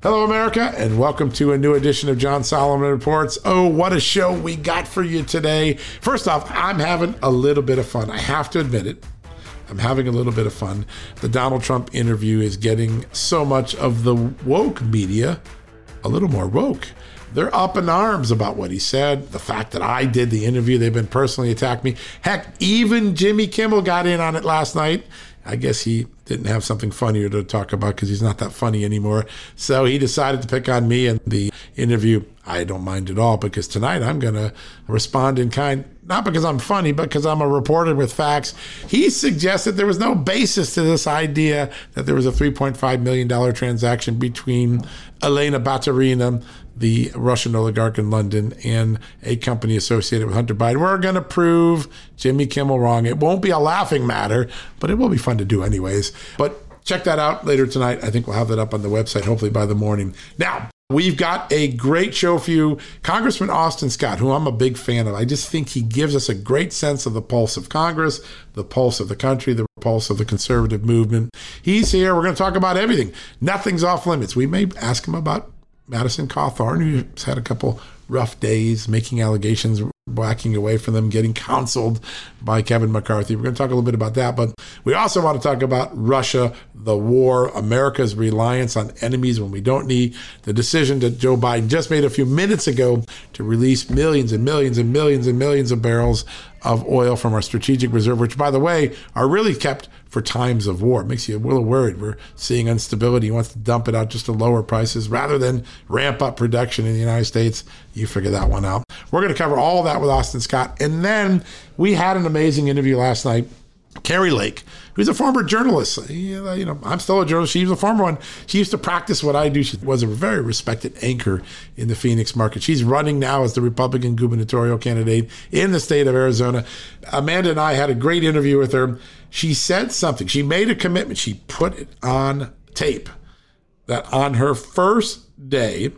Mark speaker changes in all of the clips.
Speaker 1: Hello, America, and welcome to a new edition of John Solomon Reports. Oh, what a show we got for you today. First off, I'm having a little bit of fun. I have to admit it. I'm having a little bit of fun. The Donald Trump interview is getting so much of the woke media a little more woke. They're up in arms about what he said, the fact that I did the interview. They've been personally attacking me. Heck, even Jimmy Kimmel got in on it last night. I guess he didn't have something funnier to talk about because he's not that funny anymore. So he decided to pick on me and the interview. I don't mind at all because tonight I'm going to respond in kind, not because I'm funny, but because I'm a reporter with facts. He suggested there was no basis to this idea that there was a $3.5 million transaction between Elena Baturina, the Russian oligarch in London, and a company associated with Hunter Biden. We're going to prove Jimmy Kimmel wrong. It won't be a laughing matter, but it will be fun to do anyways. But check that out later tonight. I think we'll have that up on the website, hopefully by the morning. Now, We've got a great show for you. Congressman Austin Scott, who I'm a big fan of, I just think he gives us a great sense of the pulse of Congress, the pulse of the country, the pulse of the conservative movement. He's here. We're going to talk about everything. Nothing's off limits. We may ask him about Madison Cawthorn, who's had a couple rough days, making allegations, backing away from them, getting counseled by Kevin McCarthy. We're going to talk a little bit about that, but we also want to talk about Russia, the war, America's reliance on enemies when we don't need, the decision that Joe Biden just made a few minutes ago to release millions and millions and millions and millions of barrels of oil from our strategic reserve, which, by the way, are really kept for times of war. It makes you a little worried. We're seeing instability. He wants to dump it out just to lower prices rather than ramp up production in the United States. You figure that one out. We're going to cover all that with Austin Scott. And then we had an amazing interview last night. Kari Lake, who's a former journalist. Uh, you know, I'm still a journalist. She was a former one. She used to practice what I do. She was a very respected anchor in the Phoenix market. She's running now as the Republican gubernatorial candidate in the state of Arizona. Amanda and I had a great interview with her she said something. She made a commitment. She put it on tape that on her first day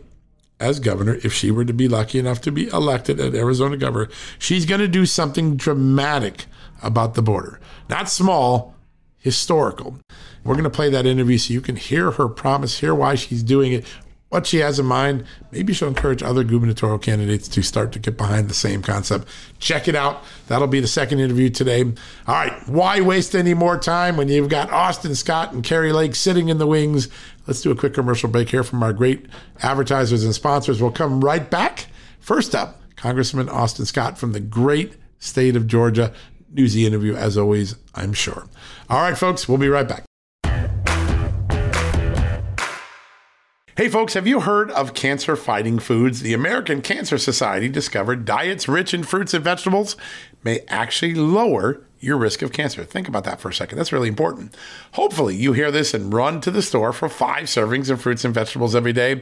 Speaker 1: as governor, if she were to be lucky enough to be elected as Arizona governor, she's going to do something dramatic about the border. Not small, historical. We're going to play that interview so you can hear her promise, hear why she's doing it, what she has in mind. Maybe she'll encourage other gubernatorial candidates to start to get behind the same concept. Check it out. That'll be the second interview today. All right, why waste any more time when you've got Austin Scott and Kari Lake sitting in the wings? Let's do a quick commercial break here from our great advertisers and sponsors. We'll come right back. First up, Congressman Austin Scott from the great state of Georgia. Newsy interview, as always, I'm sure. All right, folks, we'll be right back. Hey, folks, have you heard of cancer fighting foods? The American Cancer Society discovered diets rich in fruits and vegetables may actually lower your risk of cancer. Think about that for a second. That's really important. Hopefully, you hear this and run to the store for five servings of fruits and vegetables every day.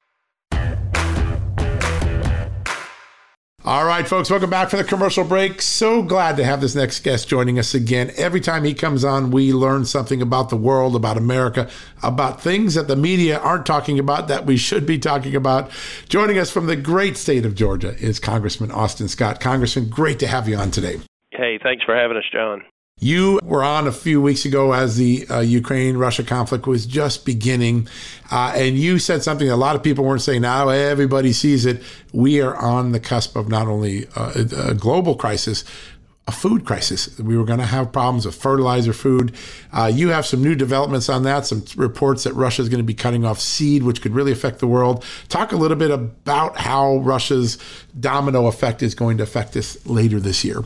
Speaker 1: All right, folks, welcome back for the commercial break. So glad to have this next guest joining us again. Every time he comes on, we learn something about the world, about America, about things that the media aren't talking about that we should be talking about. Joining us from the great state of Georgia is Congressman Austin Scott. Congressman, great to have you on today.
Speaker 2: Hey, thanks for having us, John.
Speaker 1: You were on a few weeks ago as the uh, Ukraine Russia conflict was just beginning. Uh, and you said something a lot of people weren't saying. Now everybody sees it. We are on the cusp of not only uh, a, global crisis, a food crisis. We were going to have problems with fertilizer food. Uh, you have some new developments on that, some reports that Russia is going to be cutting off seed, which could really affect the world. Talk a little bit about how Russia's domino effect is going to affect us later this year.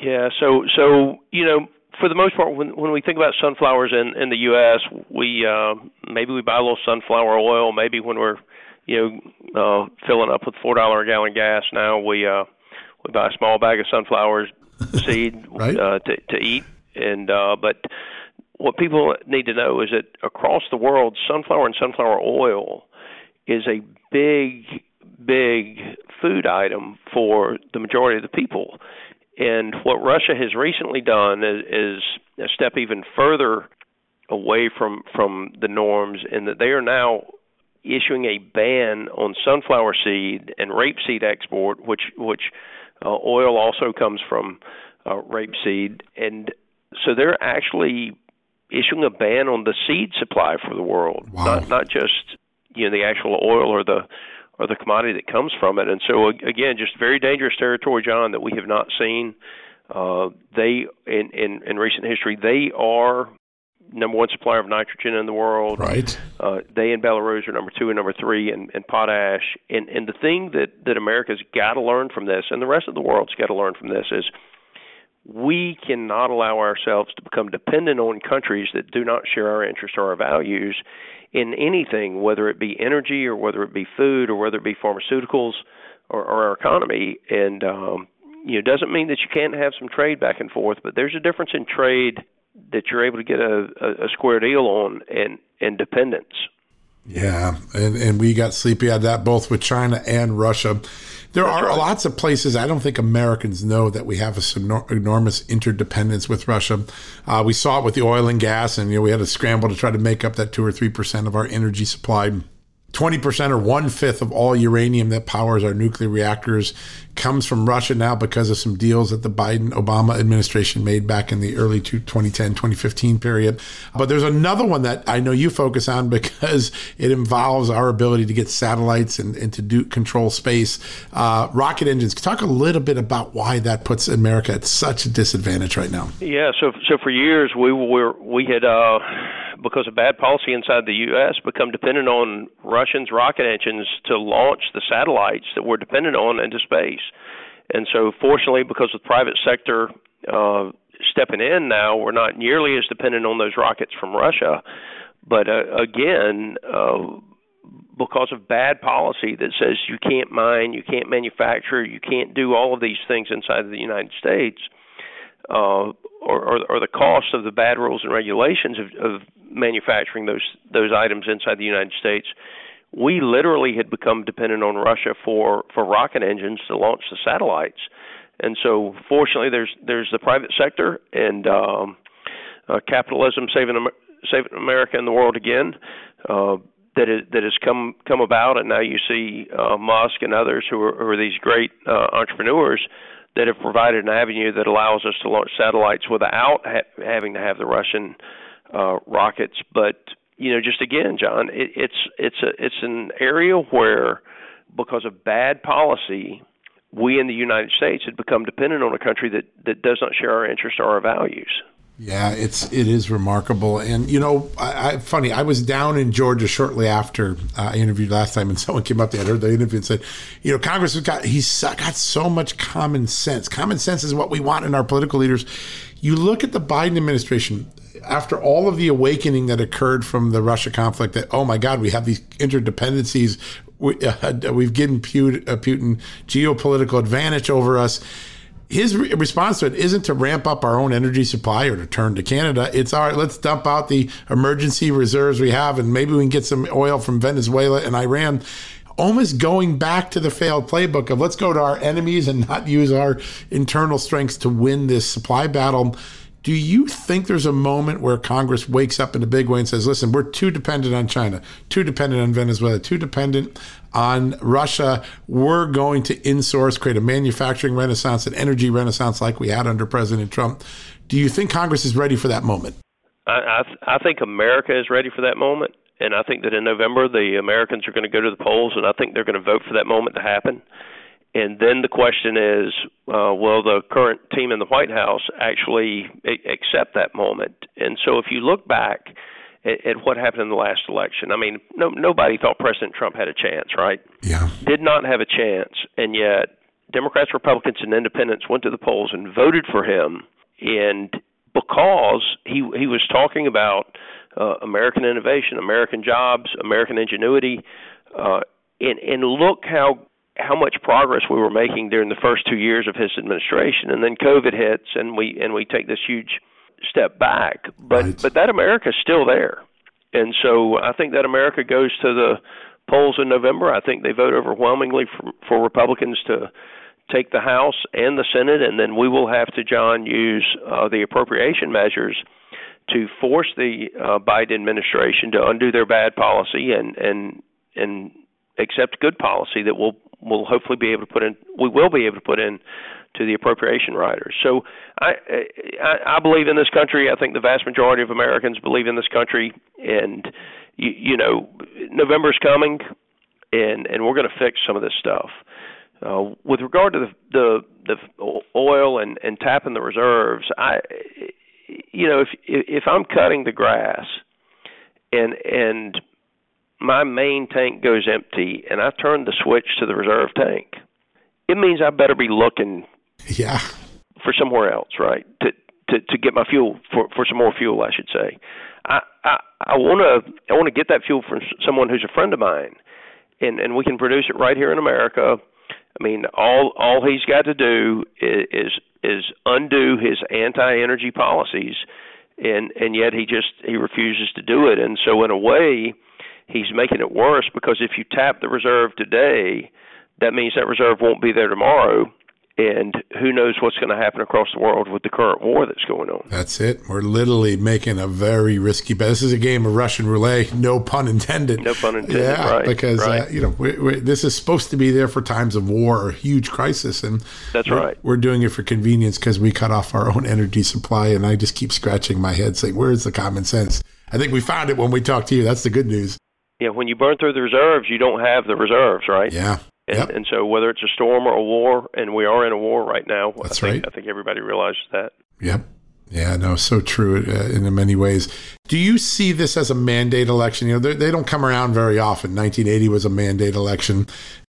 Speaker 2: Yeah, so so you know for the most part, when when we think about sunflowers in in the U.S., we uh, maybe we buy a little sunflower oil. Maybe when we're you know uh, filling up with four dollar a gallon gas, now we uh, we buy a small bag of sunflower seed
Speaker 1: right?
Speaker 2: uh, to to eat. And uh, but what people need to know is that across the world, sunflower and sunflower oil is a big big food item for the majority of the people. And what Russia has recently done is, is a step even further away from from the norms, in that they are now issuing a ban on sunflower seed and rapeseed export, which which uh, oil also comes from uh, rapeseed, and so they're actually issuing a ban on the seed supply for the world,
Speaker 1: wow.
Speaker 2: not not just you know the actual oil or the or the commodity that comes from it. And so again, just very dangerous territory, John, that we have not seen. Uh, they in, in in recent history they are number one supplier of nitrogen in the world.
Speaker 1: Right.
Speaker 2: Uh, they and Belarus are number two and number three in, in potash. And and the thing that that America's got to learn from this, and the rest of the world's got to learn from this, is we cannot allow ourselves to become dependent on countries that do not share our interests or our values in anything, whether it be energy or whether it be food or whether it be pharmaceuticals or, or our economy. And um, you know, doesn't mean that you can't have some trade back and forth, but there's a difference in trade that you're able to get a, a, a square deal on and and dependence.
Speaker 1: Yeah, and and we got sleepy at that both with China and Russia. There are lots of places I don't think Americans know that we have a enormous interdependence with Russia. Uh, we saw it with the oil and gas, and you know we had to scramble to try to make up that two or three percent of our energy supply. 20% or one fifth of all uranium that powers our nuclear reactors comes from Russia now because of some deals that the Biden Obama administration made back in the early 2010 2015 period. But there's another one that I know you focus on because it involves our ability to get satellites and, and to do control space. Uh, rocket engines. Talk a little bit about why that puts America at such a disadvantage right now.
Speaker 2: Yeah, so so for years we were we had uh, because of bad policy inside the U.S., become dependent on Russians' rocket engines to launch the satellites that we're dependent on into space. And so, fortunately, because of the private sector uh, stepping in now, we're not nearly as dependent on those rockets from Russia. But uh, again, uh, because of bad policy that says you can't mine, you can't manufacture, you can't do all of these things inside of the United States, uh, or, or, or the cost of the bad rules and regulations of, of manufacturing those those items inside the United States, we literally had become dependent on Russia for for rocket engines to launch the satellites. And so, fortunately, there's there's the private sector and um, uh, capitalism saving saving America and the world again. Uh, that is, that has come come about, and now you see uh, Musk and others who are, who are these great uh, entrepreneurs that have provided an avenue that allows us to launch satellites without ha- having to have the Russian uh, rockets. But you know, just again, John, it, it's it's a it's an area where because of bad policy, we in the United States had become dependent on a country that that does not share our interests or our values.
Speaker 1: Yeah, it's it is remarkable, and you know, I, I, funny. I was down in Georgia shortly after uh, I interviewed last time, and someone came up. They had heard the interview and said, "You know, Congress has got he's got so much common sense. Common sense is what we want in our political leaders." You look at the Biden administration after all of the awakening that occurred from the Russia conflict. That oh my God, we have these interdependencies. We, we've given Putin, uh, Putin geopolitical advantage over us his re- response to it isn't to ramp up our own energy supply or to turn to Canada. It's all right, let's dump out the emergency reserves we have and maybe we can get some oil from Venezuela and Iran. Almost going back to the failed playbook of let's go to our enemies and not use our internal strengths to win this supply battle. Do you think there's a moment where Congress wakes up in a big way and says, listen, we're too dependent on China, too dependent on Venezuela, too dependent on Russia? We're going to insource, create a manufacturing renaissance, an energy renaissance like we had under President Trump. Do you think Congress is ready for that moment?
Speaker 2: I, I, I think America is ready for that moment. And I think that in November, the Americans are going to go to the polls, and I think they're going to vote for that moment to happen. And then the question is, uh, will the current team in the White House actually a- accept that moment? And so, if you look back at, at what happened in the last election, I mean, no, nobody thought President Trump had a chance, right?
Speaker 1: Yeah,
Speaker 2: did not have a chance, and yet Democrats, Republicans, and Independents went to the polls and voted for him, and because he he was talking about uh, American innovation, American jobs, American ingenuity, uh, and and look how how much progress we were making during the first two years of his administration, and then COVID hits, and we and we take this huge step back. But right. but that America is still there, and so I think that America goes to the polls in November. I think they vote overwhelmingly for, for Republicans to take the House and the Senate, and then we will have to, John, use uh, the appropriation measures to force the uh, Biden administration to undo their bad policy and and and accept good policy that will will hopefully be able to put in we will be able to put in to the appropriation riders. So I, I I believe in this country. I think the vast majority of Americans believe in this country, and you, you know November's coming, and and we're going to fix some of this stuff. Uh, with regard to the, the the oil and and tapping the reserves, I you know if if I'm cutting the grass and and my main tank goes empty and I turn the switch to the reserve tank, it means I better be looking
Speaker 1: yeah
Speaker 2: for somewhere else, right? To to to get my fuel for for some more fuel, I should say. I I I want to I want to get that fuel from someone who's a friend of mine, and and we can produce it right here in America. I mean, all all he's got to do is is, is undo his anti-energy policies, and and yet he just he refuses to do it. And so in a way, he's making it worse because if you tap the reserve today, that means that reserve won't be there tomorrow and who knows what's going to happen across the world with the current war that's going on.
Speaker 1: That's it. We're literally making a very risky bet. This is a game of Russian roulette, no pun intended.
Speaker 2: No pun intended.
Speaker 1: Yeah,
Speaker 2: right,
Speaker 1: because uh,
Speaker 2: right.
Speaker 1: Uh, you know we we this is supposed to be there for times of war or huge crisis, and
Speaker 2: that's
Speaker 1: we're,
Speaker 2: right.
Speaker 1: We're doing it for convenience because we cut off our own energy supply, and I just keep scratching my head, saying, "Where's the common sense?" I think we found it when we talked to you. That's the good news.
Speaker 2: Yeah, when you burn through the reserves, you don't have the reserves, right?
Speaker 1: Yeah.
Speaker 2: And,
Speaker 1: yep.
Speaker 2: and so whether it's a storm or a war, and we are in a war right now,
Speaker 1: That's
Speaker 2: I think,
Speaker 1: right.
Speaker 2: I think everybody realizes that.
Speaker 1: Yep. Yeah, no, so true uh, in many ways. Do you see this as a mandate election? You know, they don't come around very often. 1980 was a mandate election.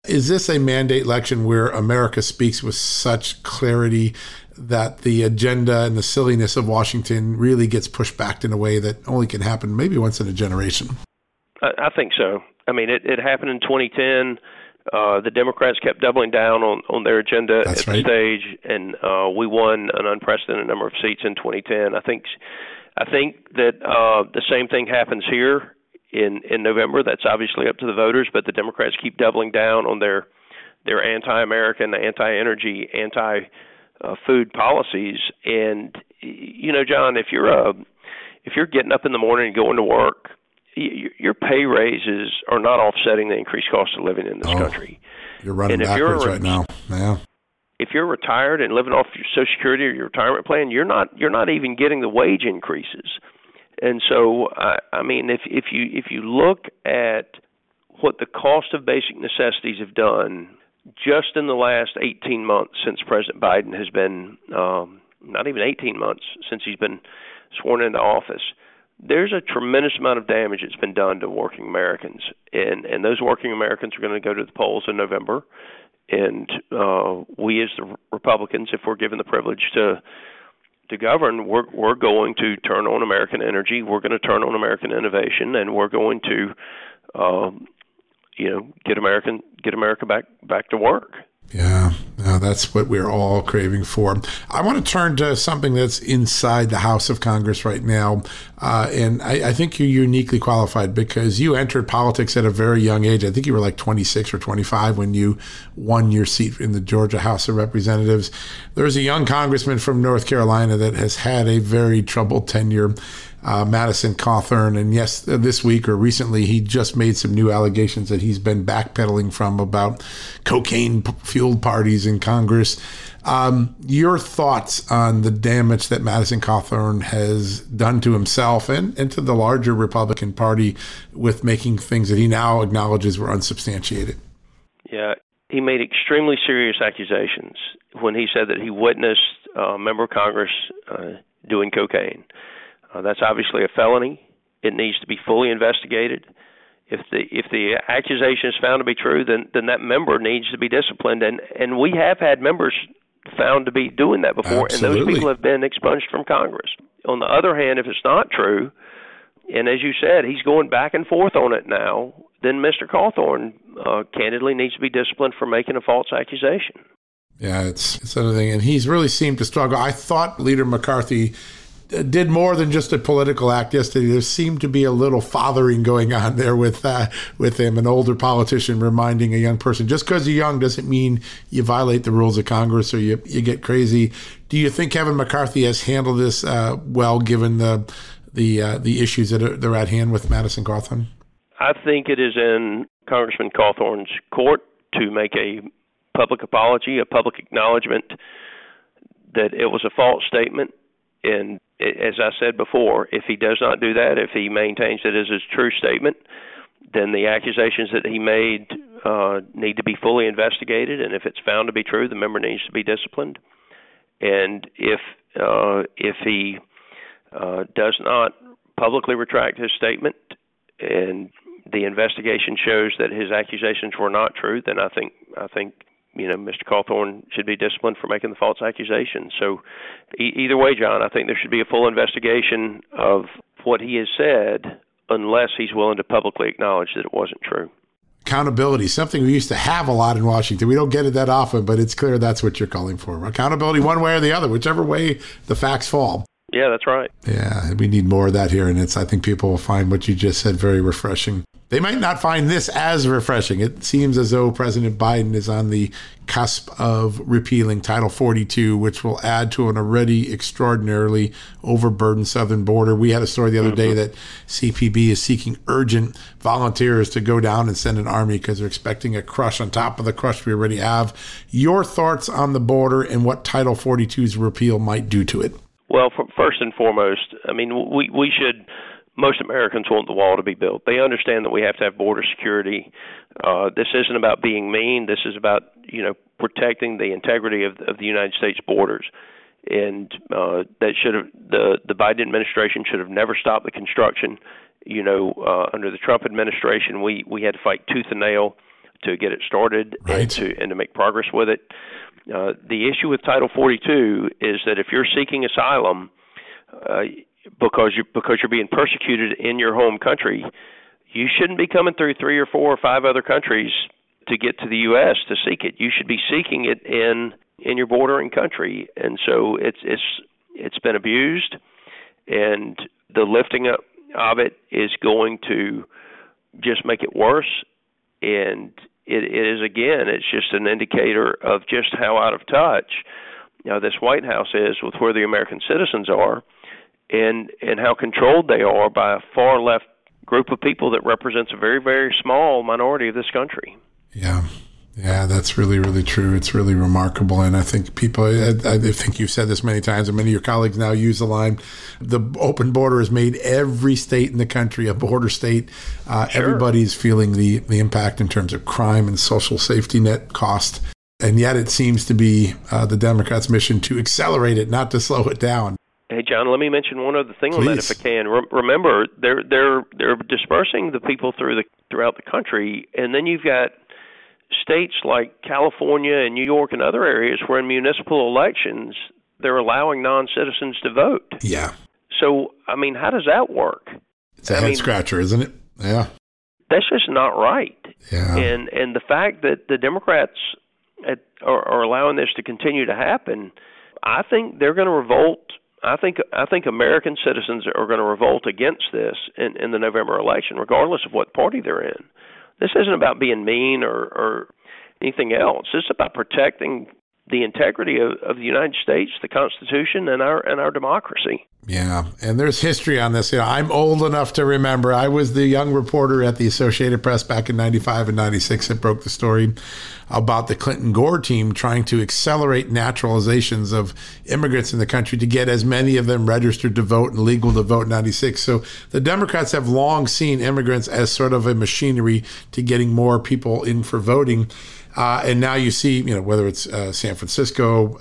Speaker 1: Is this a mandate election where America speaks with such clarity that the agenda and the silliness of Washington really gets pushed back in a way that only can happen maybe once in a generation?
Speaker 2: I, I think so. I mean, it, it happened in 2010 uh, the Democrats kept doubling down on, on their agenda
Speaker 1: That's
Speaker 2: at
Speaker 1: right.
Speaker 2: the stage, and uh, we won an unprecedented number of seats in 2010. I think I think that uh, the same thing happens here in in November. That's obviously up to the voters, but the Democrats keep doubling down on their their anti-American, anti-energy, anti-food policies. And you know, John, if you're uh, if you're getting up in the morning and going to work your pay raises are not offsetting the increased cost of living in this
Speaker 1: oh,
Speaker 2: country.
Speaker 1: You're running backwards
Speaker 2: you're,
Speaker 1: right now. Yeah.
Speaker 2: If you're retired and living off your Social Security or your retirement plan, you're not you're not even getting the wage increases. And so, I, I mean, if if you if you look at what the cost of basic necessities have done just in the last 18 months since President Biden has been, um, not even 18 months since he's been sworn into office, there's a tremendous amount of damage that's been done to working Americans, and and those working Americans are going to go to the polls in November, and uh, we as the Republicans, if we're given the privilege to to govern, we're we're going to turn on American energy, we're going to turn on American innovation, and we're going to, um, you know, get American get America back back to work.
Speaker 1: Yeah, that's what we're all craving for. I want to turn to something that's inside the House of Congress right now. Uh, and I, I, think you're uniquely qualified because you entered politics at a very young age. I think you were like 26 or 25 when you won your seat in the Georgia House of Representatives. There's a young congressman from North Carolina that has had a very troubled tenure uh, Madison Cawthorn. And yes, this week or recently, he just made some new allegations that he's been backpedaling from about cocaine fueled parties in Congress. Um, your thoughts on the damage that Madison Cawthorn has done to himself and, and to the larger Republican Party with making things that he now acknowledges were unsubstantiated?
Speaker 2: Yeah, he made extremely serious accusations when he said that he witnessed a member of Congress uh, doing cocaine. Uh, that's obviously a felony. It needs to be fully investigated. If the if the accusation is found to be true, then then that member needs to be disciplined. And and we have had members found to be doing that before,
Speaker 1: Absolutely.
Speaker 2: and those people have been expunged from Congress. On the other hand, if it's not true, and as you said, he's going back and forth on it now, then Mr. Cawthorn uh, candidly needs to be disciplined for making a false accusation.
Speaker 1: Yeah, it's it's another thing, and he's really seemed to struggle. I thought Leader McCarthy did more than just a political act yesterday. There seemed to be a little fathering going on there with uh, with him, an older politician reminding a young person. Just because you're young doesn't mean you violate the rules of Congress or you you get crazy. Do you think Kevin McCarthy has handled this uh, well, given the the uh, the issues that are, are at hand with Madison Cawthorn?
Speaker 2: I think it is in Congressman Cawthorn's court to make a public apology, a public acknowledgement that it was a false statement and as I said before, if he does not do that, if he maintains it as his true statement, then the accusations that he made uh, need to be fully investigated, and if it's found to be true, the member needs to be disciplined. And if uh, if he uh, does not publicly retract his statement, and the investigation shows that his accusations were not true, then I think I think you know, Mr. Cawthorn should be disciplined for making the false accusation. So, e- either way, John, I think there should be a full investigation of what he has said unless he's willing to publicly acknowledge that it wasn't true.
Speaker 1: Accountability, something we used to have a lot in Washington. We don't get it that often, but it's clear that's what you're calling for. Accountability, one way or the other, whichever way the facts fall.
Speaker 2: Yeah, that's right.
Speaker 1: Yeah, we need more of that here, and it's. I think people will find what you just said very refreshing. They might not find this as refreshing. It seems as though President Biden is on the cusp of repealing Title 42, which will add to an already extraordinarily overburdened southern border. We had a story the other day mm-hmm. that CPB is seeking urgent volunteers to go down and send an army because they're expecting a crush on top of the crush we already have. Your thoughts on the border and what Title 42's repeal might do to it?
Speaker 2: Well, first and foremost, I mean, we we should most Americans want the wall to be built. They understand that we have to have border security. Uh, this isn't about being mean. This is about you know protecting the integrity of, of the United States borders. And uh, that should have the the Biden administration should have never stopped the construction. You know, uh, under the Trump administration, we we had to fight tooth and nail to get it started
Speaker 1: right.
Speaker 2: and to and to make progress with it. Uh, the issue with Title 42 is that if you're seeking asylum, uh, because you because you're being persecuted in your home country, you shouldn't be coming through three or four or five other countries to get to the U.S. to seek it. You should be seeking it in in your bordering country, and so it's it's it's been abused, and the lifting up of it is going to just make it worse. And it, it is again, it's just an indicator of just how out of touch you know, this White House is with where the American citizens are and and how controlled they are by a far left group of people that represents a very very small minority of this country.
Speaker 1: Yeah. Yeah, that's really, really true. It's really remarkable. And I think people, I, I, think you've said this many times, and many of your colleagues now use the line the open border has made every state in the country a border state. Uh, sure. Everybody's feeling the, the impact in terms of crime and social safety net cost. And yet it seems to be uh, the Democrats' mission to accelerate it, not to slow it down.
Speaker 2: Hey John, let me mention one other thing Please. on that, if I can. Re- remember, they're they're they're dispersing the people through the throughout the country, and then you've got states like California and New York and other areas where in municipal elections they're allowing non-citizens to vote.
Speaker 1: Yeah.
Speaker 2: So I mean, how does that work?
Speaker 1: It's a I head mean, scratcher, isn't it? Yeah.
Speaker 2: That's just not right.
Speaker 1: Yeah.
Speaker 2: And and the fact that the Democrats at, are, are allowing this to continue to happen, I think they're going to revolt I think I think American citizens are going to revolt against this in, in the November election, regardless of what party they're in. This isn't about being mean or, or anything else. Is about protecting the integrity of, of the United States, the Constitution, and our and our democracy.
Speaker 1: Yeah, and there's history on this. You know, I'm old enough to remember. I was the young reporter at the Associated Press back in '95 and '96 that broke the story about the Clinton Gore team trying to accelerate naturalizations of immigrants in the country to get as many of them registered to vote and legal to vote in 96. So the Democrats have long seen immigrants as sort of a machinery to getting more people in for voting. Uh, and now you see, you know, whether it's uh, San Francisco,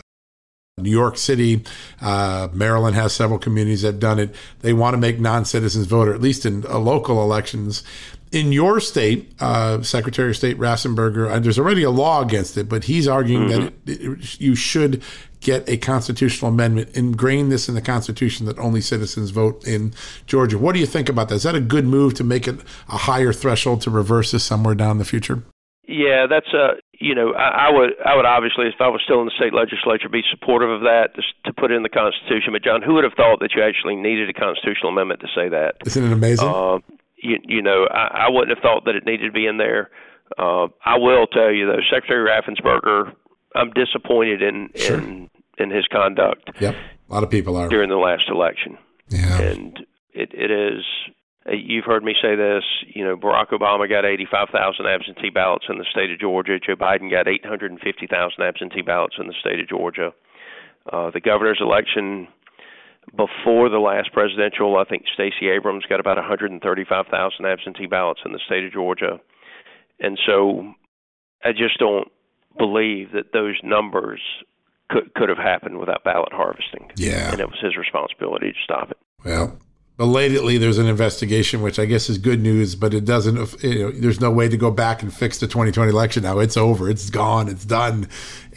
Speaker 1: New York City, uh, Maryland has several communities that have done it. They want to make non citizens vote, or at least in uh, local elections. In your state, uh, Secretary of State Raffensperger, uh, there's already a law against it, but he's arguing mm-hmm. that it, it, you should get a constitutional amendment, ingrain this in the Constitution that only citizens vote in Georgia. What do you think about that? Is that a good move to make it a higher threshold to reverse this somewhere down the future?
Speaker 2: Yeah, that's a you know I, I would I would obviously if I was still in the state legislature be supportive of that to, to put in the Constitution. But John, who would have thought that you actually needed a constitutional amendment to say that?
Speaker 1: Isn't it amazing? Uh,
Speaker 2: you, you know I, I wouldn't have thought that it needed to be in there. Uh, I will tell you though, Secretary Raffensperger, I'm disappointed in sure. in in his conduct.
Speaker 1: Yep, a lot of people are
Speaker 2: during the last election.
Speaker 1: Yeah,
Speaker 2: and it it is uh, you've heard me say this. You know, Barack Obama got 85,000 absentee ballots in the state of Georgia. Joe Biden got 850,000 absentee ballots in the state of Georgia. Uh, the governor's election before the last presidential, I think Stacey Abrams got about 135,000 absentee ballots in the state of Georgia. And so I just don't believe that those numbers could could have happened without ballot harvesting.
Speaker 1: Yeah.
Speaker 2: And it was his responsibility to stop it.
Speaker 1: Well, belatedly there's an investigation which i guess is good news but it doesn't you know there's no way to go back and fix the 2020 election. Now it's over. It's gone. It's done.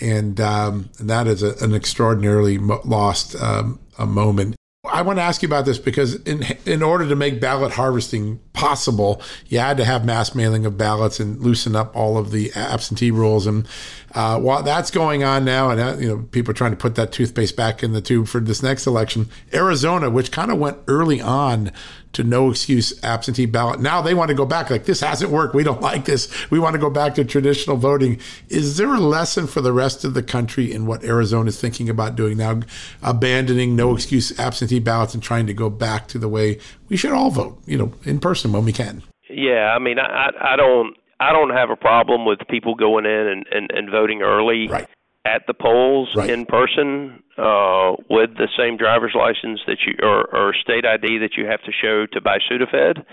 Speaker 1: And, um, and that is a, an extraordinarily mo- lost um, a moment I want to ask you about this because in in order to make ballot harvesting possible, you had to have mass mailing of ballots and loosen up all of the absentee rules. And uh, while that's going on now, and uh, you know people are trying to put that toothpaste back in the tube for this next election, Arizona, which kind of went early on to no excuse absentee ballot. Now they want to go back. Like this hasn't worked. We don't like this. We want to go back to traditional voting. Is there a lesson for the rest of the country in what Arizona is thinking about doing now, abandoning no excuse absentee ballots and trying to go back to the way we should all vote, you know, in person when we can?
Speaker 2: Yeah, I mean, I I don't I don't have a problem with people going in and, and, and voting early
Speaker 1: right.
Speaker 2: At the polls
Speaker 1: right.
Speaker 2: in person uh, with the same driver's license that you or, or state ID that you have to show to buy Sudafed.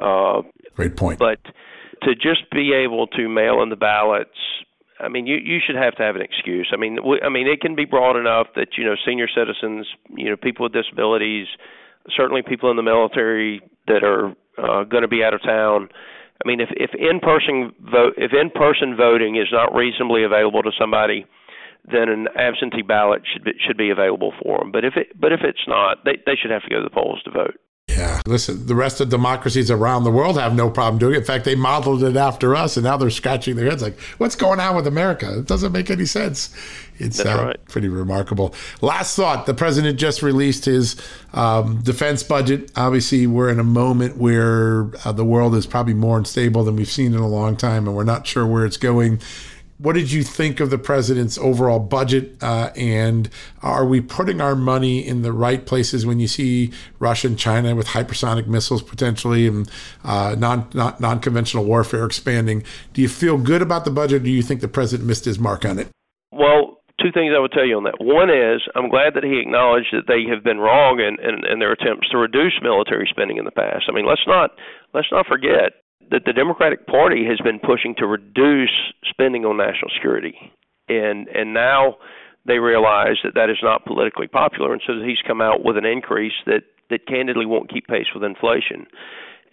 Speaker 1: Uh, Great point.
Speaker 2: But to just be able to mail in the ballots, I mean, you you should have to have an excuse. I mean, w- I mean, it can be broad enough that you know senior citizens, you know, people with disabilities, certainly people in the military that are uh, going to be out of town I mean, if if in person vote if in person voting is not reasonably available to somebody, then an absentee ballot should be, should be available for them. But if it but if it's not, they they should have to go to the polls to vote.
Speaker 1: Yeah. Listen, the rest of democracies around the world have no problem doing it. In fact, they modeled it after us, and now they're scratching their heads like, what's going on with America? It doesn't make any sense. It's uh, right. pretty remarkable. Last thought the president just released his um, defense budget. Obviously, we're in a moment where uh, the world is probably more unstable than we've seen in a long time, and we're not sure where it's going what did you think of the president's overall budget? Uh, and are we putting our money in the right places when you see Russia and China with hypersonic missiles potentially and uh, non, non conventional warfare expanding? Do you feel good about the budget? Or do you think the president missed his mark on it?
Speaker 2: Well, two things I would tell you on that. One is I'm glad that he acknowledged that they have been wrong in, in, in their attempts to reduce military spending in the past. I mean, let's not let's not forget that the Democratic Party has been pushing to reduce spending on national security, and and now they realize that that is not politically popular, and so he's come out with an increase that that candidly won't keep pace with inflation.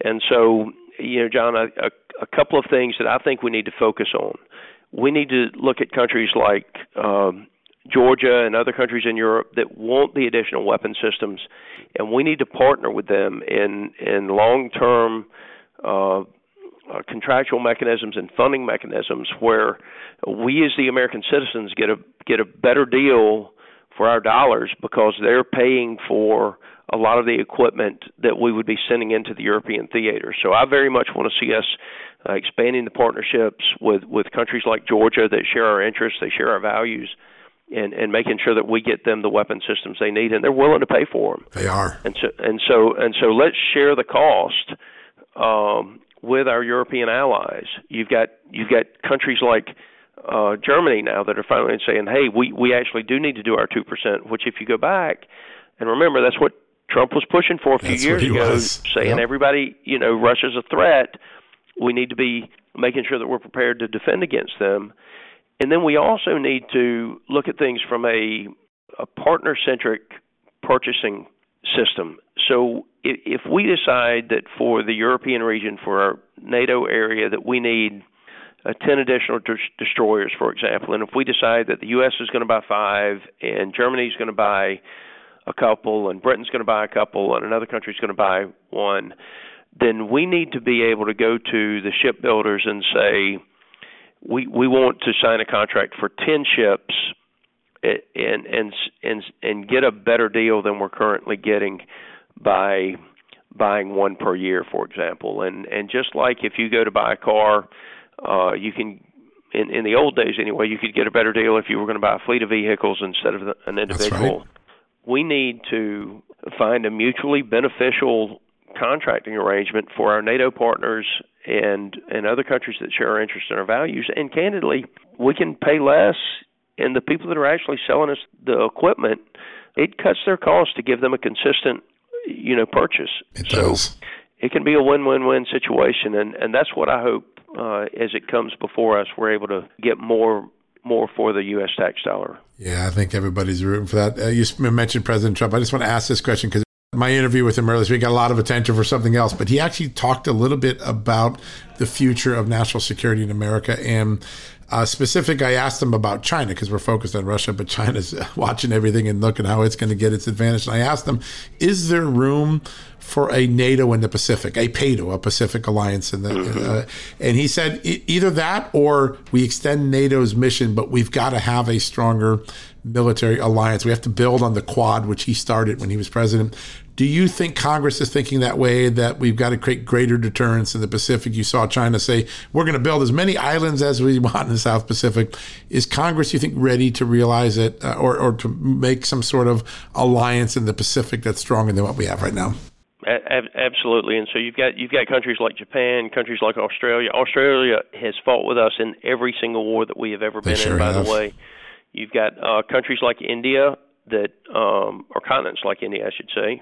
Speaker 2: And so, you know, John, a, a, a couple of things that I think we need to focus on. We need to look at countries like um, Georgia and other countries in Europe that want the additional weapon systems, and we need to partner with them in in long term uh, uh, contractual mechanisms and funding mechanisms where we as the American citizens get a get a better deal for our dollars because they're paying for a lot of the equipment that we would be sending into the European theater. So I very much want to see us uh, expanding the partnerships with with countries like Georgia that share our interests, they share our values. And, and making sure that we get them the weapon systems they need, and they're willing to pay for them.
Speaker 1: They are.
Speaker 2: And so and so and so, let's share the cost um, with our European allies. You've got you've got countries like uh, Germany now that are finally saying, "Hey, we we actually do need to do our two percent." Which, if you go back and remember, that's what Trump was pushing for a few
Speaker 1: that's
Speaker 2: years ago,
Speaker 1: was.
Speaker 2: saying
Speaker 1: yep.
Speaker 2: everybody, you know, Russia's a threat. We need to be making sure that we're prepared to defend against them. And then we also need to look at things from a, a partner centric purchasing system. So if we decide that for the European region, for our NATO area, that we need uh, 10 additional de- destroyers, for example, and if we decide that the U.S. is going to buy five and Germany is going to buy a couple and Britain's going to buy a couple and another country is going to buy one, then we need to be able to go to the shipbuilders and say, we we want to sign a contract for 10 ships and and and and get a better deal than we're currently getting by buying one per year, for example. And and just like if you go to buy a car, uh, you can in in the old days anyway, you could get a better deal if you were going to buy a fleet of vehicles instead of an individual.
Speaker 1: Right.
Speaker 2: We need to find a mutually beneficial contracting arrangement for our NATO partners and and other countries that share our interests and our values. And candidly, we can pay less, and the people that are actually selling us the equipment, it cuts their costs to give them a consistent you know purchase.
Speaker 1: It
Speaker 2: so
Speaker 1: does.
Speaker 2: it can be a win-win-win situation, and and that's what I hope uh, as it comes before us, we're able to get more more for the U.S. tax dollar.
Speaker 1: Yeah, I think everybody's rooting for that. Uh, you mentioned President Trump. I just want to ask this question because my interview with him earlier this week got a lot of attention for something else, but he actually talked a little bit about the future of national security in America and Uh, specific, I asked him about China because we're focused on Russia, but China's watching everything and looking how it's going to get its advantage. And I asked him, is there room for a NATO in the Pacific, a PATO, a Pacific Alliance, in the, mm-hmm. uh, and he said either that or we extend NATO's mission, but we've got to have a stronger military alliance. We have to build on the Quad, which he started when he was president. Do you think Congress is thinking that way, that we've got to create greater deterrence in the Pacific? You saw China say, we're going to build as many islands as we want in the South Pacific. Is Congress, you think, ready to realize it uh, or, or to make some sort of alliance in the Pacific that's stronger than what we have right now?
Speaker 2: absolutely, and so you've got you've got countries like Japan, countries like Australia. Australia has fought with us in every single war that we have ever been sure in. By have. the way, you've got uh, countries like India that, um, or continents like India, I should say,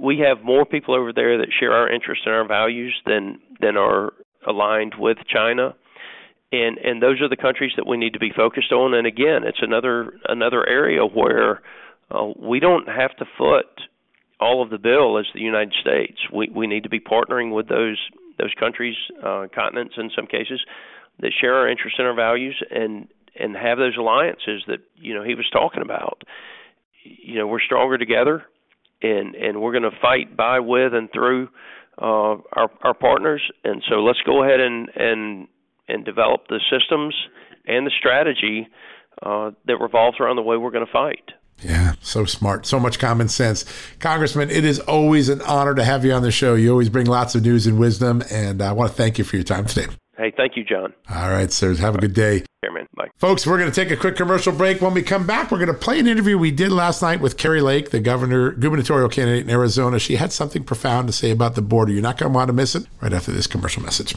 Speaker 2: we have more people over there that share our interests and our values than than are aligned with China. And and those are the countries that we need to be focused on. And again, it's another another area where uh, we don't have to foot all of the bill as the United States. We we need to be partnering with those those countries, uh, continents in some cases, that share our interests and our values, and and have those alliances that you know he was talking about. You know, we're stronger together and and we're going to fight by with and through uh, our our partners. And so let's go ahead and and and develop the systems and the strategy uh, that revolves around the way we're going to fight.
Speaker 1: Yeah, so smart, so much common sense. Congressman, it is always an honor to have you on the show. You always bring lots of news and wisdom, and I want to thank you for your time today.
Speaker 2: Hey, thank you, John.
Speaker 1: All right, sir. Have a good day.
Speaker 2: Chairman, bye.
Speaker 1: Folks, we're going to take a quick commercial break. When we come back, we're going to play an interview we did last night with Kari Lake, the governor gubernatorial candidate in Arizona. She had something profound to say about the border. You're not going to want to miss it right after this commercial message.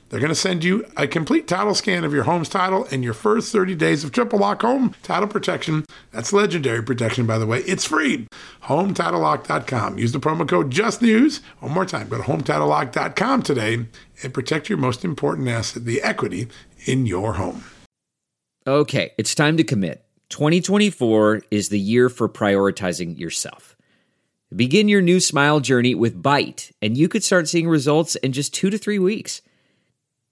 Speaker 1: They're going to send you a complete title scan of your home's title and your first 30 days of triple lock home title protection. That's legendary protection, by the way. It's free. HomeTitleLock.com. Use the promo code JUSTNEWS. One more time, go to HomeTitleLock.com today and protect your most important asset, the equity in your home.
Speaker 3: Okay, it's time to commit. 2024 is the year for prioritizing yourself. Begin your new smile journey with Byte, and you could start seeing results in just two to three weeks.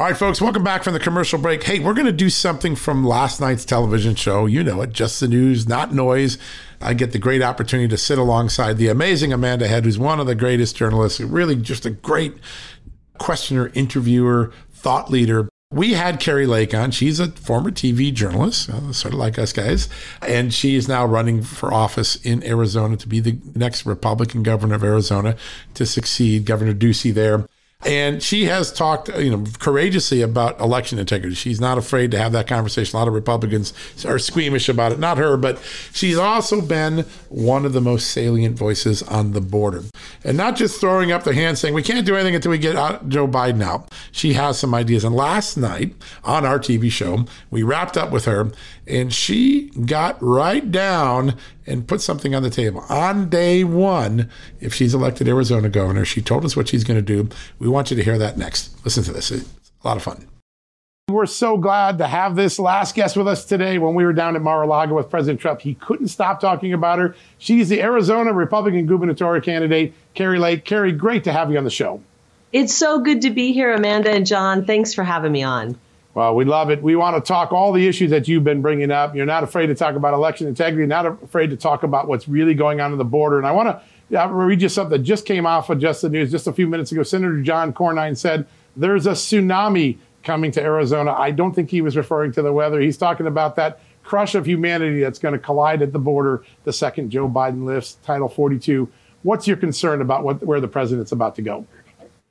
Speaker 1: All right, folks, welcome back from the commercial break. Hey, we're going to do something from last night's television show. You know it, just the news, not noise. I get the great opportunity to sit alongside the amazing Amanda Head, who's one of the greatest journalists, really just a great questioner, interviewer, thought leader. We had Kari Lake on. She's a former TV journalist, uh, sort of like us guys, and she is now running for office in Arizona to be the next Republican governor of Arizona to succeed Governor Ducey there. And she has talked, uh, you know, courageously about election integrity. She's not afraid to have that conversation. A lot of Republicans are squeamish about it. Not her, but she's also been one of the most salient voices on the border. And not just throwing up their hands saying, we can't do anything until we get uh, Joe Biden out. She has some ideas. And last night on our TV show, we wrapped up with her and she got right down and put something on the table. On day one, if she's elected Arizona governor, she told us what she's going to do. We want you to hear that next. Listen to this. It's a lot of fun.
Speaker 4: We're so glad to have this last guest with us today. When we were down at Mar-a-Lago with President Trump, he couldn't stop talking about her. She's the Arizona Republican gubernatorial candidate, Kari Lake. Kari, great to have you on the show.
Speaker 5: It's so good to be here, Amanda and John. Thanks for having me on.
Speaker 4: Well, we love it. We want to talk all the issues that you've been bringing up. You're not afraid to talk about election integrity, not afraid to talk about what's really going on in the border. And I want to read you something that just came off of Just the News just a few minutes ago. Senator John Cornyn said, There's a tsunami coming to Arizona. I don't think he was referring to the weather. He's talking about that crush of humanity that's going to collide at the border the second Joe Biden lifts Title 42. What's your concern about what, where the president's about to go?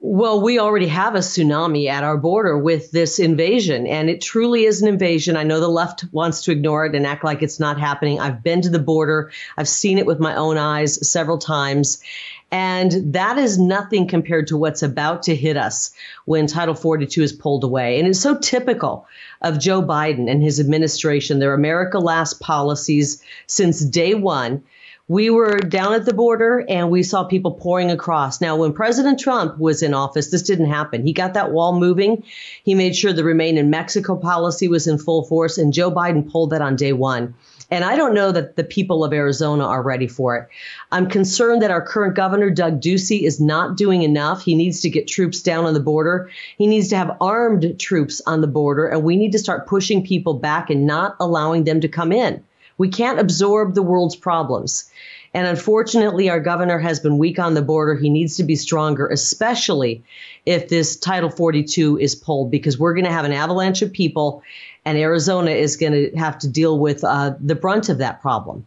Speaker 5: Well, we already have a tsunami at our border with this invasion, and it truly is an invasion. I know the left wants to ignore it and act like it's not happening. I've been to the border, I've seen it with my own eyes several times. And that is nothing compared to what's about to hit us when Title 42 is pulled away. And it's so typical of Joe Biden and his administration, their America Last policies since day one we were down at the border and we saw people pouring across. Now, when President Trump was in office, this didn't happen. He got that wall moving. He made sure the Remain in Mexico policy was in full force, and Joe Biden pulled that on day one. And I don't know that the people of Arizona are ready for it. I'm concerned that our current governor, Doug Ducey, is not doing enough. He needs to get troops down on the border. He needs to have armed troops on the border, and we need to start pushing people back and not allowing them to come in. We can't absorb the world's problems. And unfortunately, our governor has been weak on the border. He needs to be stronger, especially if this Title 42 is pulled, because we're going to have an avalanche of people, and Arizona is going to have to deal with uh, the brunt of that problem.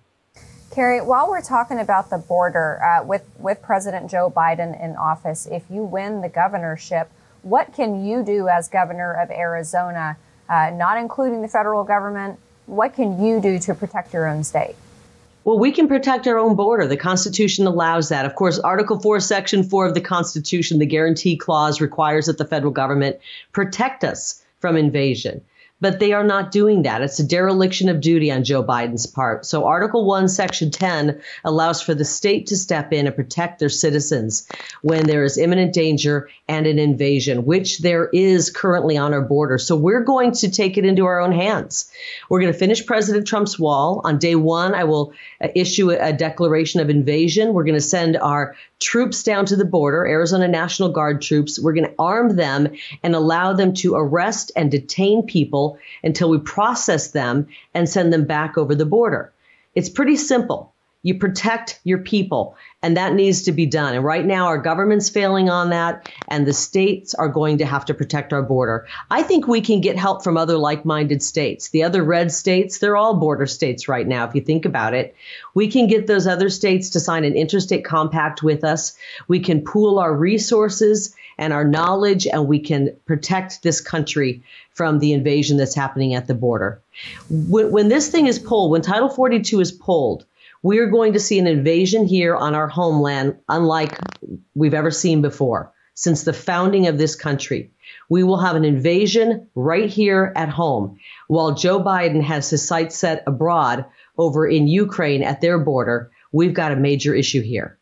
Speaker 6: Kari, while we're talking about the border uh, with, with President Joe Biden in office, if you win the governorship, what can you do as governor of Arizona, uh, not including the federal government, what can you do to protect your own state?
Speaker 5: Well, we can protect our own border. The Constitution allows that. Of course, Article 4, Section 4 of the Constitution, the guarantee clause requires that the federal government protect us from invasion but they are not doing that. It's a dereliction of duty on Joe Biden's part. So Article 1, Section 10 allows for the state to step in and protect their citizens when there is imminent danger and an invasion, which there is currently on our border. So we're going to take it into our own hands. We're going to finish President Trump's wall. On day one, I will uh, issue a declaration of invasion. We're going to send our troops down to the border, Arizona National Guard troops. We're going to arm them and allow them to arrest and detain people until we process them and send them back over the border. It's pretty simple. You protect your people, and that needs to be done. And right now, our government's failing on that, and the states are going to have to protect our border. I think we can get help from other like minded states. The other red states, they're all border states right now, if you think about it. We can get those other states to sign an interstate compact with us. We can pool our resources and our knowledge, and we can protect this country from the invasion that's happening at the border. When, when this thing is pulled, when Title 42 is pulled, we're going to see an invasion here on our homeland unlike we've ever seen before since the founding of this country. We will have an invasion right here at home while Joe Biden has his sights set abroad over in Ukraine at their border. We've got a major issue here.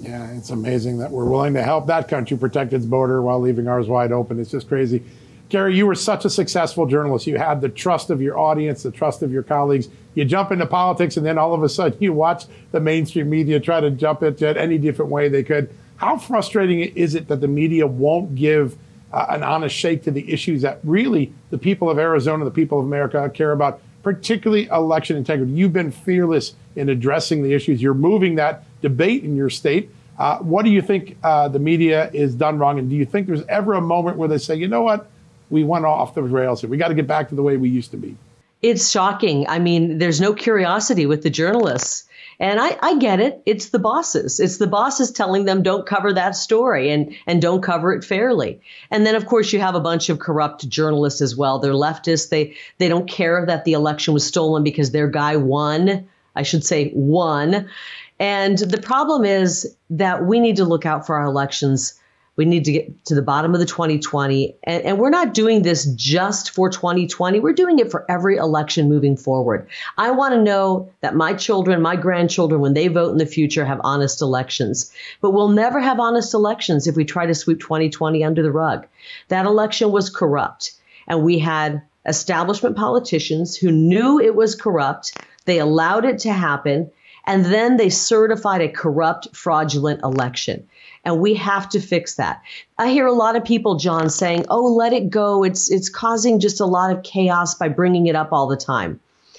Speaker 4: Yeah, it's amazing that we're willing to help that country protect its border while leaving ours wide open. It's just crazy. Kari, you were such a successful journalist. You had the trust of your audience, the trust of your colleagues. You jump into politics, and then all of a sudden you watch the mainstream media try to jump it any different way they could. How frustrating is it that the media won't give uh, an honest shake to the issues that really the people of Arizona, the people of America care about, particularly election integrity? You've been fearless in addressing the issues. You're moving that debate in your state. Uh, what do you think uh, the media is done wrong? And do you think there's ever a moment where they say, you know what? We went off the rails here. We got to get back to the way we used to be.
Speaker 5: It's shocking. I mean, there's no curiosity with the journalists. And I, I get it. It's the bosses. It's the bosses telling them don't cover that story and, and don't cover it fairly. And then of course you have a bunch of corrupt journalists as well. They're leftists. They they don't care that the election was stolen because their guy won. I should say won. And the problem is that we need to look out for our elections we need to get to the bottom of the 2020. And, and, we're not doing this just for 2020. We're doing it for every election moving forward. I want to know that my children, my grandchildren, when they vote in the future, have honest elections. But we'll never have honest elections if we try to sweep 2020 under the rug. That election was corrupt. And we had establishment politicians who knew it was corrupt. They allowed it to happen. And then they certified a corrupt, fraudulent election. And we have to fix that. I hear a lot of people, John, saying, oh, let it go. It's, it's causing just a lot of chaos by bringing it up all the time.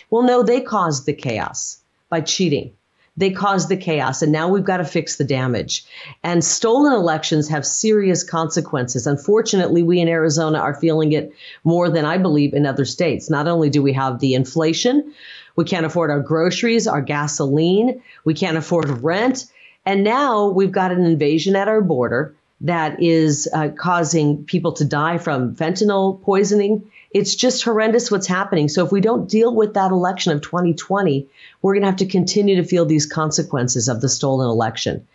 Speaker 5: Well, no, they caused the chaos by cheating. They caused the chaos, and now we've got to fix the damage. And stolen elections have serious consequences. Unfortunately, we in Arizona are feeling it more than I believe in other states. Not only do we have the inflation, we can't afford our groceries, our gasoline, we can't afford rent. And now we've got an invasion at our border that is uh, causing people to die from fentanyl poisoning it's just horrendous what's happening. So if we don't deal with that election of 2020, we're going to have to continue to feel these consequences of the stolen election.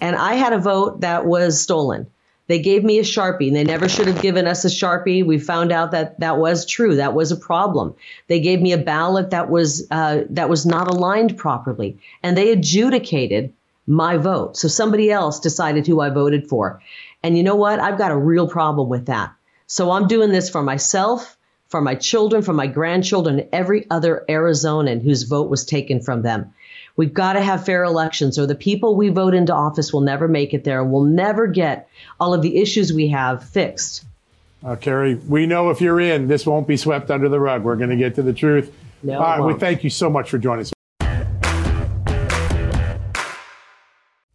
Speaker 5: And I had a vote that was stolen. They gave me a Sharpie and they never should have given us a Sharpie. We found out that that was true. That was a problem. They gave me a ballot that was, uh, that was not aligned properly and they adjudicated my vote. So somebody else decided who I voted for. And you know what? I've got a real problem with that. So I'm doing this for myself for my children, for my grandchildren, every other Arizonan whose vote was taken from them. We've got to have fair elections, or the people we vote into office will never make it there and will never get all of the issues we have fixed.
Speaker 1: Uh, Kari, we know if you're in, this won't be swept under the rug. We're going to get to the truth.
Speaker 5: No,
Speaker 1: all right, we thank you so much for joining us.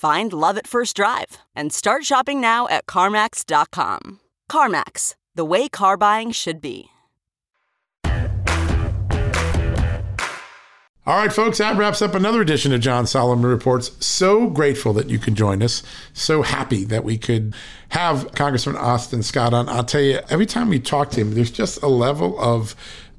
Speaker 7: Find love at first drive and start shopping now at CarMax.com. CarMax, the way car buying should be.
Speaker 1: All right, folks, that wraps up another edition of John Solomon Reports. So grateful that you could join us. So happy that we could have Congressman Austin Scott on. I'll tell you, every time we talk to him, there's just a level of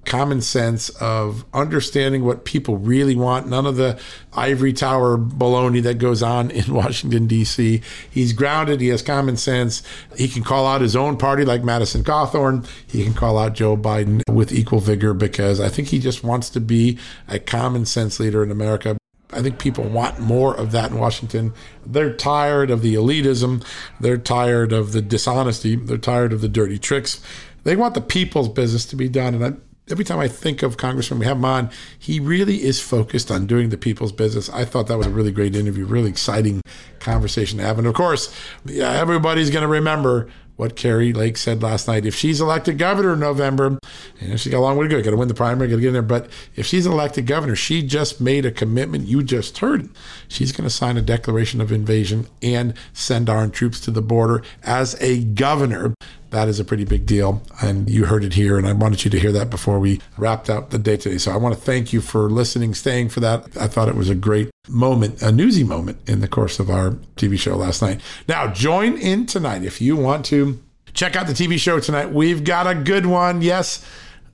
Speaker 1: common sense of understanding what people really want. None of the ivory tower baloney that goes on in Washington, D.C. He's grounded. He has common sense. He can call out his own party like Madison Cawthorn. He can call out Joe Biden with equal vigor because I think he just wants to be a common sense leader in America. I think people want more of that in Washington. They're tired of the elitism. They're tired of the dishonesty. They're tired of the dirty tricks. They want the people's business to be done. And I, every time I think of Congressman, we have him on, he really is focused on doing the people's business. I thought that was a really great interview, really exciting conversation to have. And of course, yeah, everybody's going to remember what Kari Lake said last night. If she's elected governor in November, know, she's got a long way to go. Got to win the primary, got to get in there. But if she's elected governor, she just made a commitment. You just heard. She's going to sign a declaration of invasion and send armed troops to the border as a governor. That is a pretty big deal. And you heard it here. And I wanted you to hear that before we wrapped up the day today. So I want to thank you for listening, staying for that. I thought it was a great moment, a newsy moment in the course of our TV show last night. Now, join in tonight if you want to check out the TV show tonight. We've got a good one. Yes,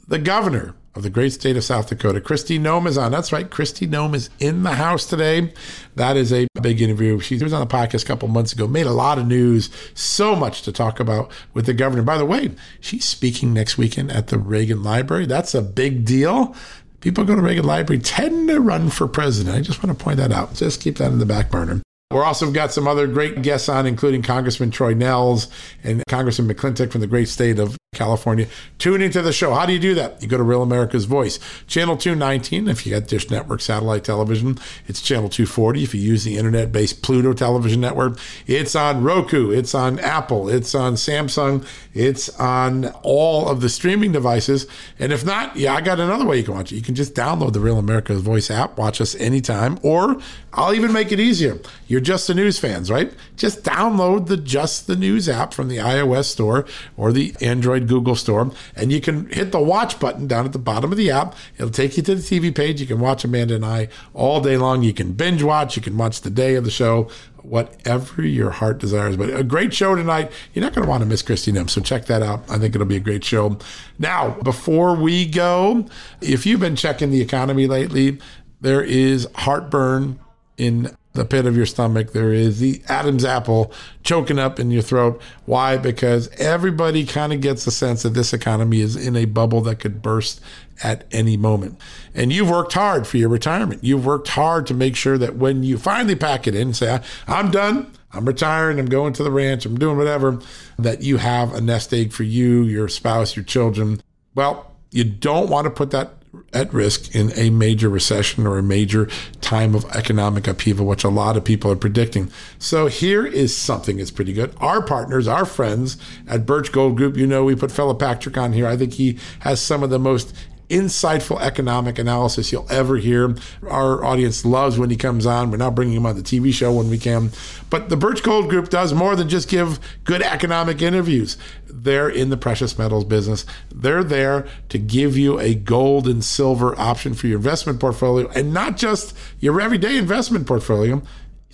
Speaker 1: the governor of the great state of South Dakota. Kristi Noem is on. That's right. Kristi Noem is in the house today. That is a big interview. She was on the podcast a couple months ago, made a lot of news, so much to talk about with the governor. By the way, she's speaking next weekend at the Reagan Library. That's a big deal. People go to Reagan Library tend to run for president. I just want to point that out. Just keep that in the back burner. We're also got some other great guests on, including Congressman Troy Nehls and Congressman McClintock from the great state of California, tune into the show. How do you do that? You go to Real America's Voice, channel 219. If you got Dish Network satellite television, it's channel 240. If you use the internet based Pluto television network, it's on Roku, it's on Apple, it's on Samsung, it's on all of the streaming devices. And if not, yeah, I got another way you can watch it. You can just download the Real America's Voice app, watch us anytime, or I'll even make it easier. You're Just the News fans, right? Just download the Just the News app from the iOS store or the Android Google store, and you can hit the watch button down at the bottom of the app. It'll take you to the TV page. You can watch Amanda and I all day long. You can binge watch. You can watch the day of the show whatever your heart desires. But a great show tonight. You're not going to want to miss Kristi Noem, so check that out. I think it'll be a great show. Now, before we go, if you've been checking the economy lately, there is heartburn in the pit of your stomach. There is the Adam's apple choking up in your throat. Why? Because everybody kind of gets the sense that this economy is in a bubble that could burst at any moment. And you've worked hard for your retirement. You've worked hard to make sure that when you finally pack it in and say, I'm done, I'm retiring, I'm going to the ranch, I'm doing whatever, that you have a nest egg for you, your spouse, your children. Well, you don't want to put that at risk in a major recession or a major time of economic upheaval, which a lot of people are predicting. So here is something that's pretty good. Our partners, our friends at Birch Gold Group, you know, we put Philip Patrick on here. I think he has some of the most insightful economic analysis you'll ever hear. Our audience loves when he comes on. We're now bringing him on the TV show when we can. But the Birch Gold Group does more than just give good economic interviews. They're in the precious metals business. They're there to give you a gold and silver option for your investment portfolio and not just your everyday investment portfolio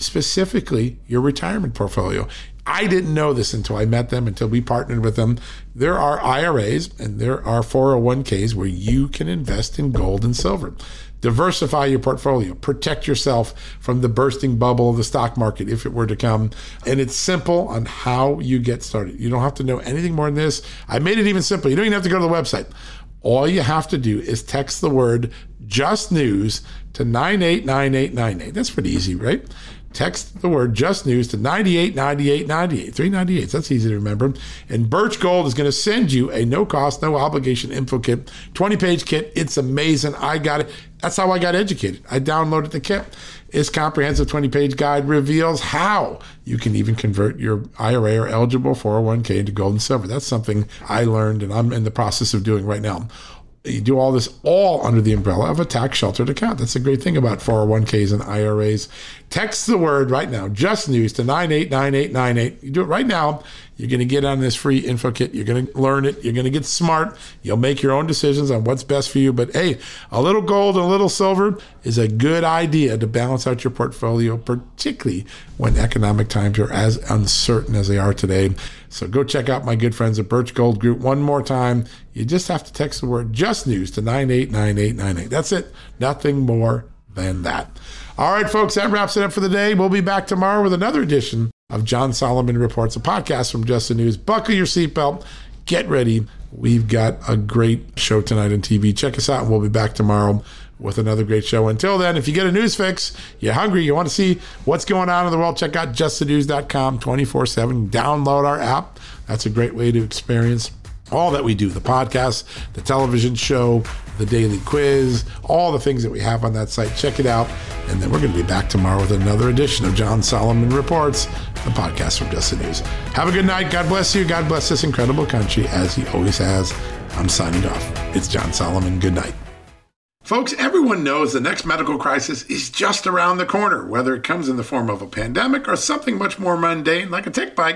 Speaker 1: specifically your retirement portfolio. I didn't know this until I met them, until we partnered with them. There are IRAs and there are 401ks where you can invest in gold and silver. Diversify your portfolio, protect yourself from the bursting bubble of the stock market if it were to come. And it's simple on how you get started. You don't have to know anything more than this. I made it even simple. You don't even have to go to the website. All you have to do is text the word just news to 989898. That's pretty easy, right? Text the word just news to 989898. 398. That's easy to remember. And Birch Gold is going to send you a no cost, no obligation info kit, 20 page kit. It's amazing. I got it. That's how I got educated. I downloaded the kit. Its comprehensive 20 page guide reveals how you can even convert your IRA or eligible 401k into gold and silver. That's something I learned and I'm in the process of doing right now you do all this all under the umbrella of a tax sheltered account. That's the great thing about 401ks and IRAs. Text the word right now, just news to 989898. You do it right now. You're going to get on this free info kit. You're going to learn it. You're going to get smart. You'll make your own decisions on what's best for you. But hey, a little gold and a little silver is a good idea to balance out your portfolio, particularly when economic times are as uncertain as they are today. So go check out my good friends at Birch Gold Group one more time. You just have to text the word just news to 989898. That's it. Nothing more than that. All right, folks, that wraps it up for the day. We'll be back tomorrow with another edition of John Solomon Reports, a podcast from Just the News. Buckle your seatbelt, get ready. We've got a great show tonight on TV. Check us out, and we'll be back tomorrow with another great show. Until then, if you get a news fix, you're hungry, you want to see what's going on in the world, check out justthenews.com 24 7. Download our app. That's a great way to experience all that we do the podcast, the television show, the daily quiz, all the things that we have on that site. Check it out. And then we're going to be back tomorrow with another edition of John Solomon Reports, the podcast from Just the News. Have a good night. God bless you. God bless this incredible country as he always has. I'm signing off. It's John Solomon. Good night. Folks, everyone knows the next medical crisis is just around the corner, whether it comes in the form of a pandemic or something much more mundane like a tick bite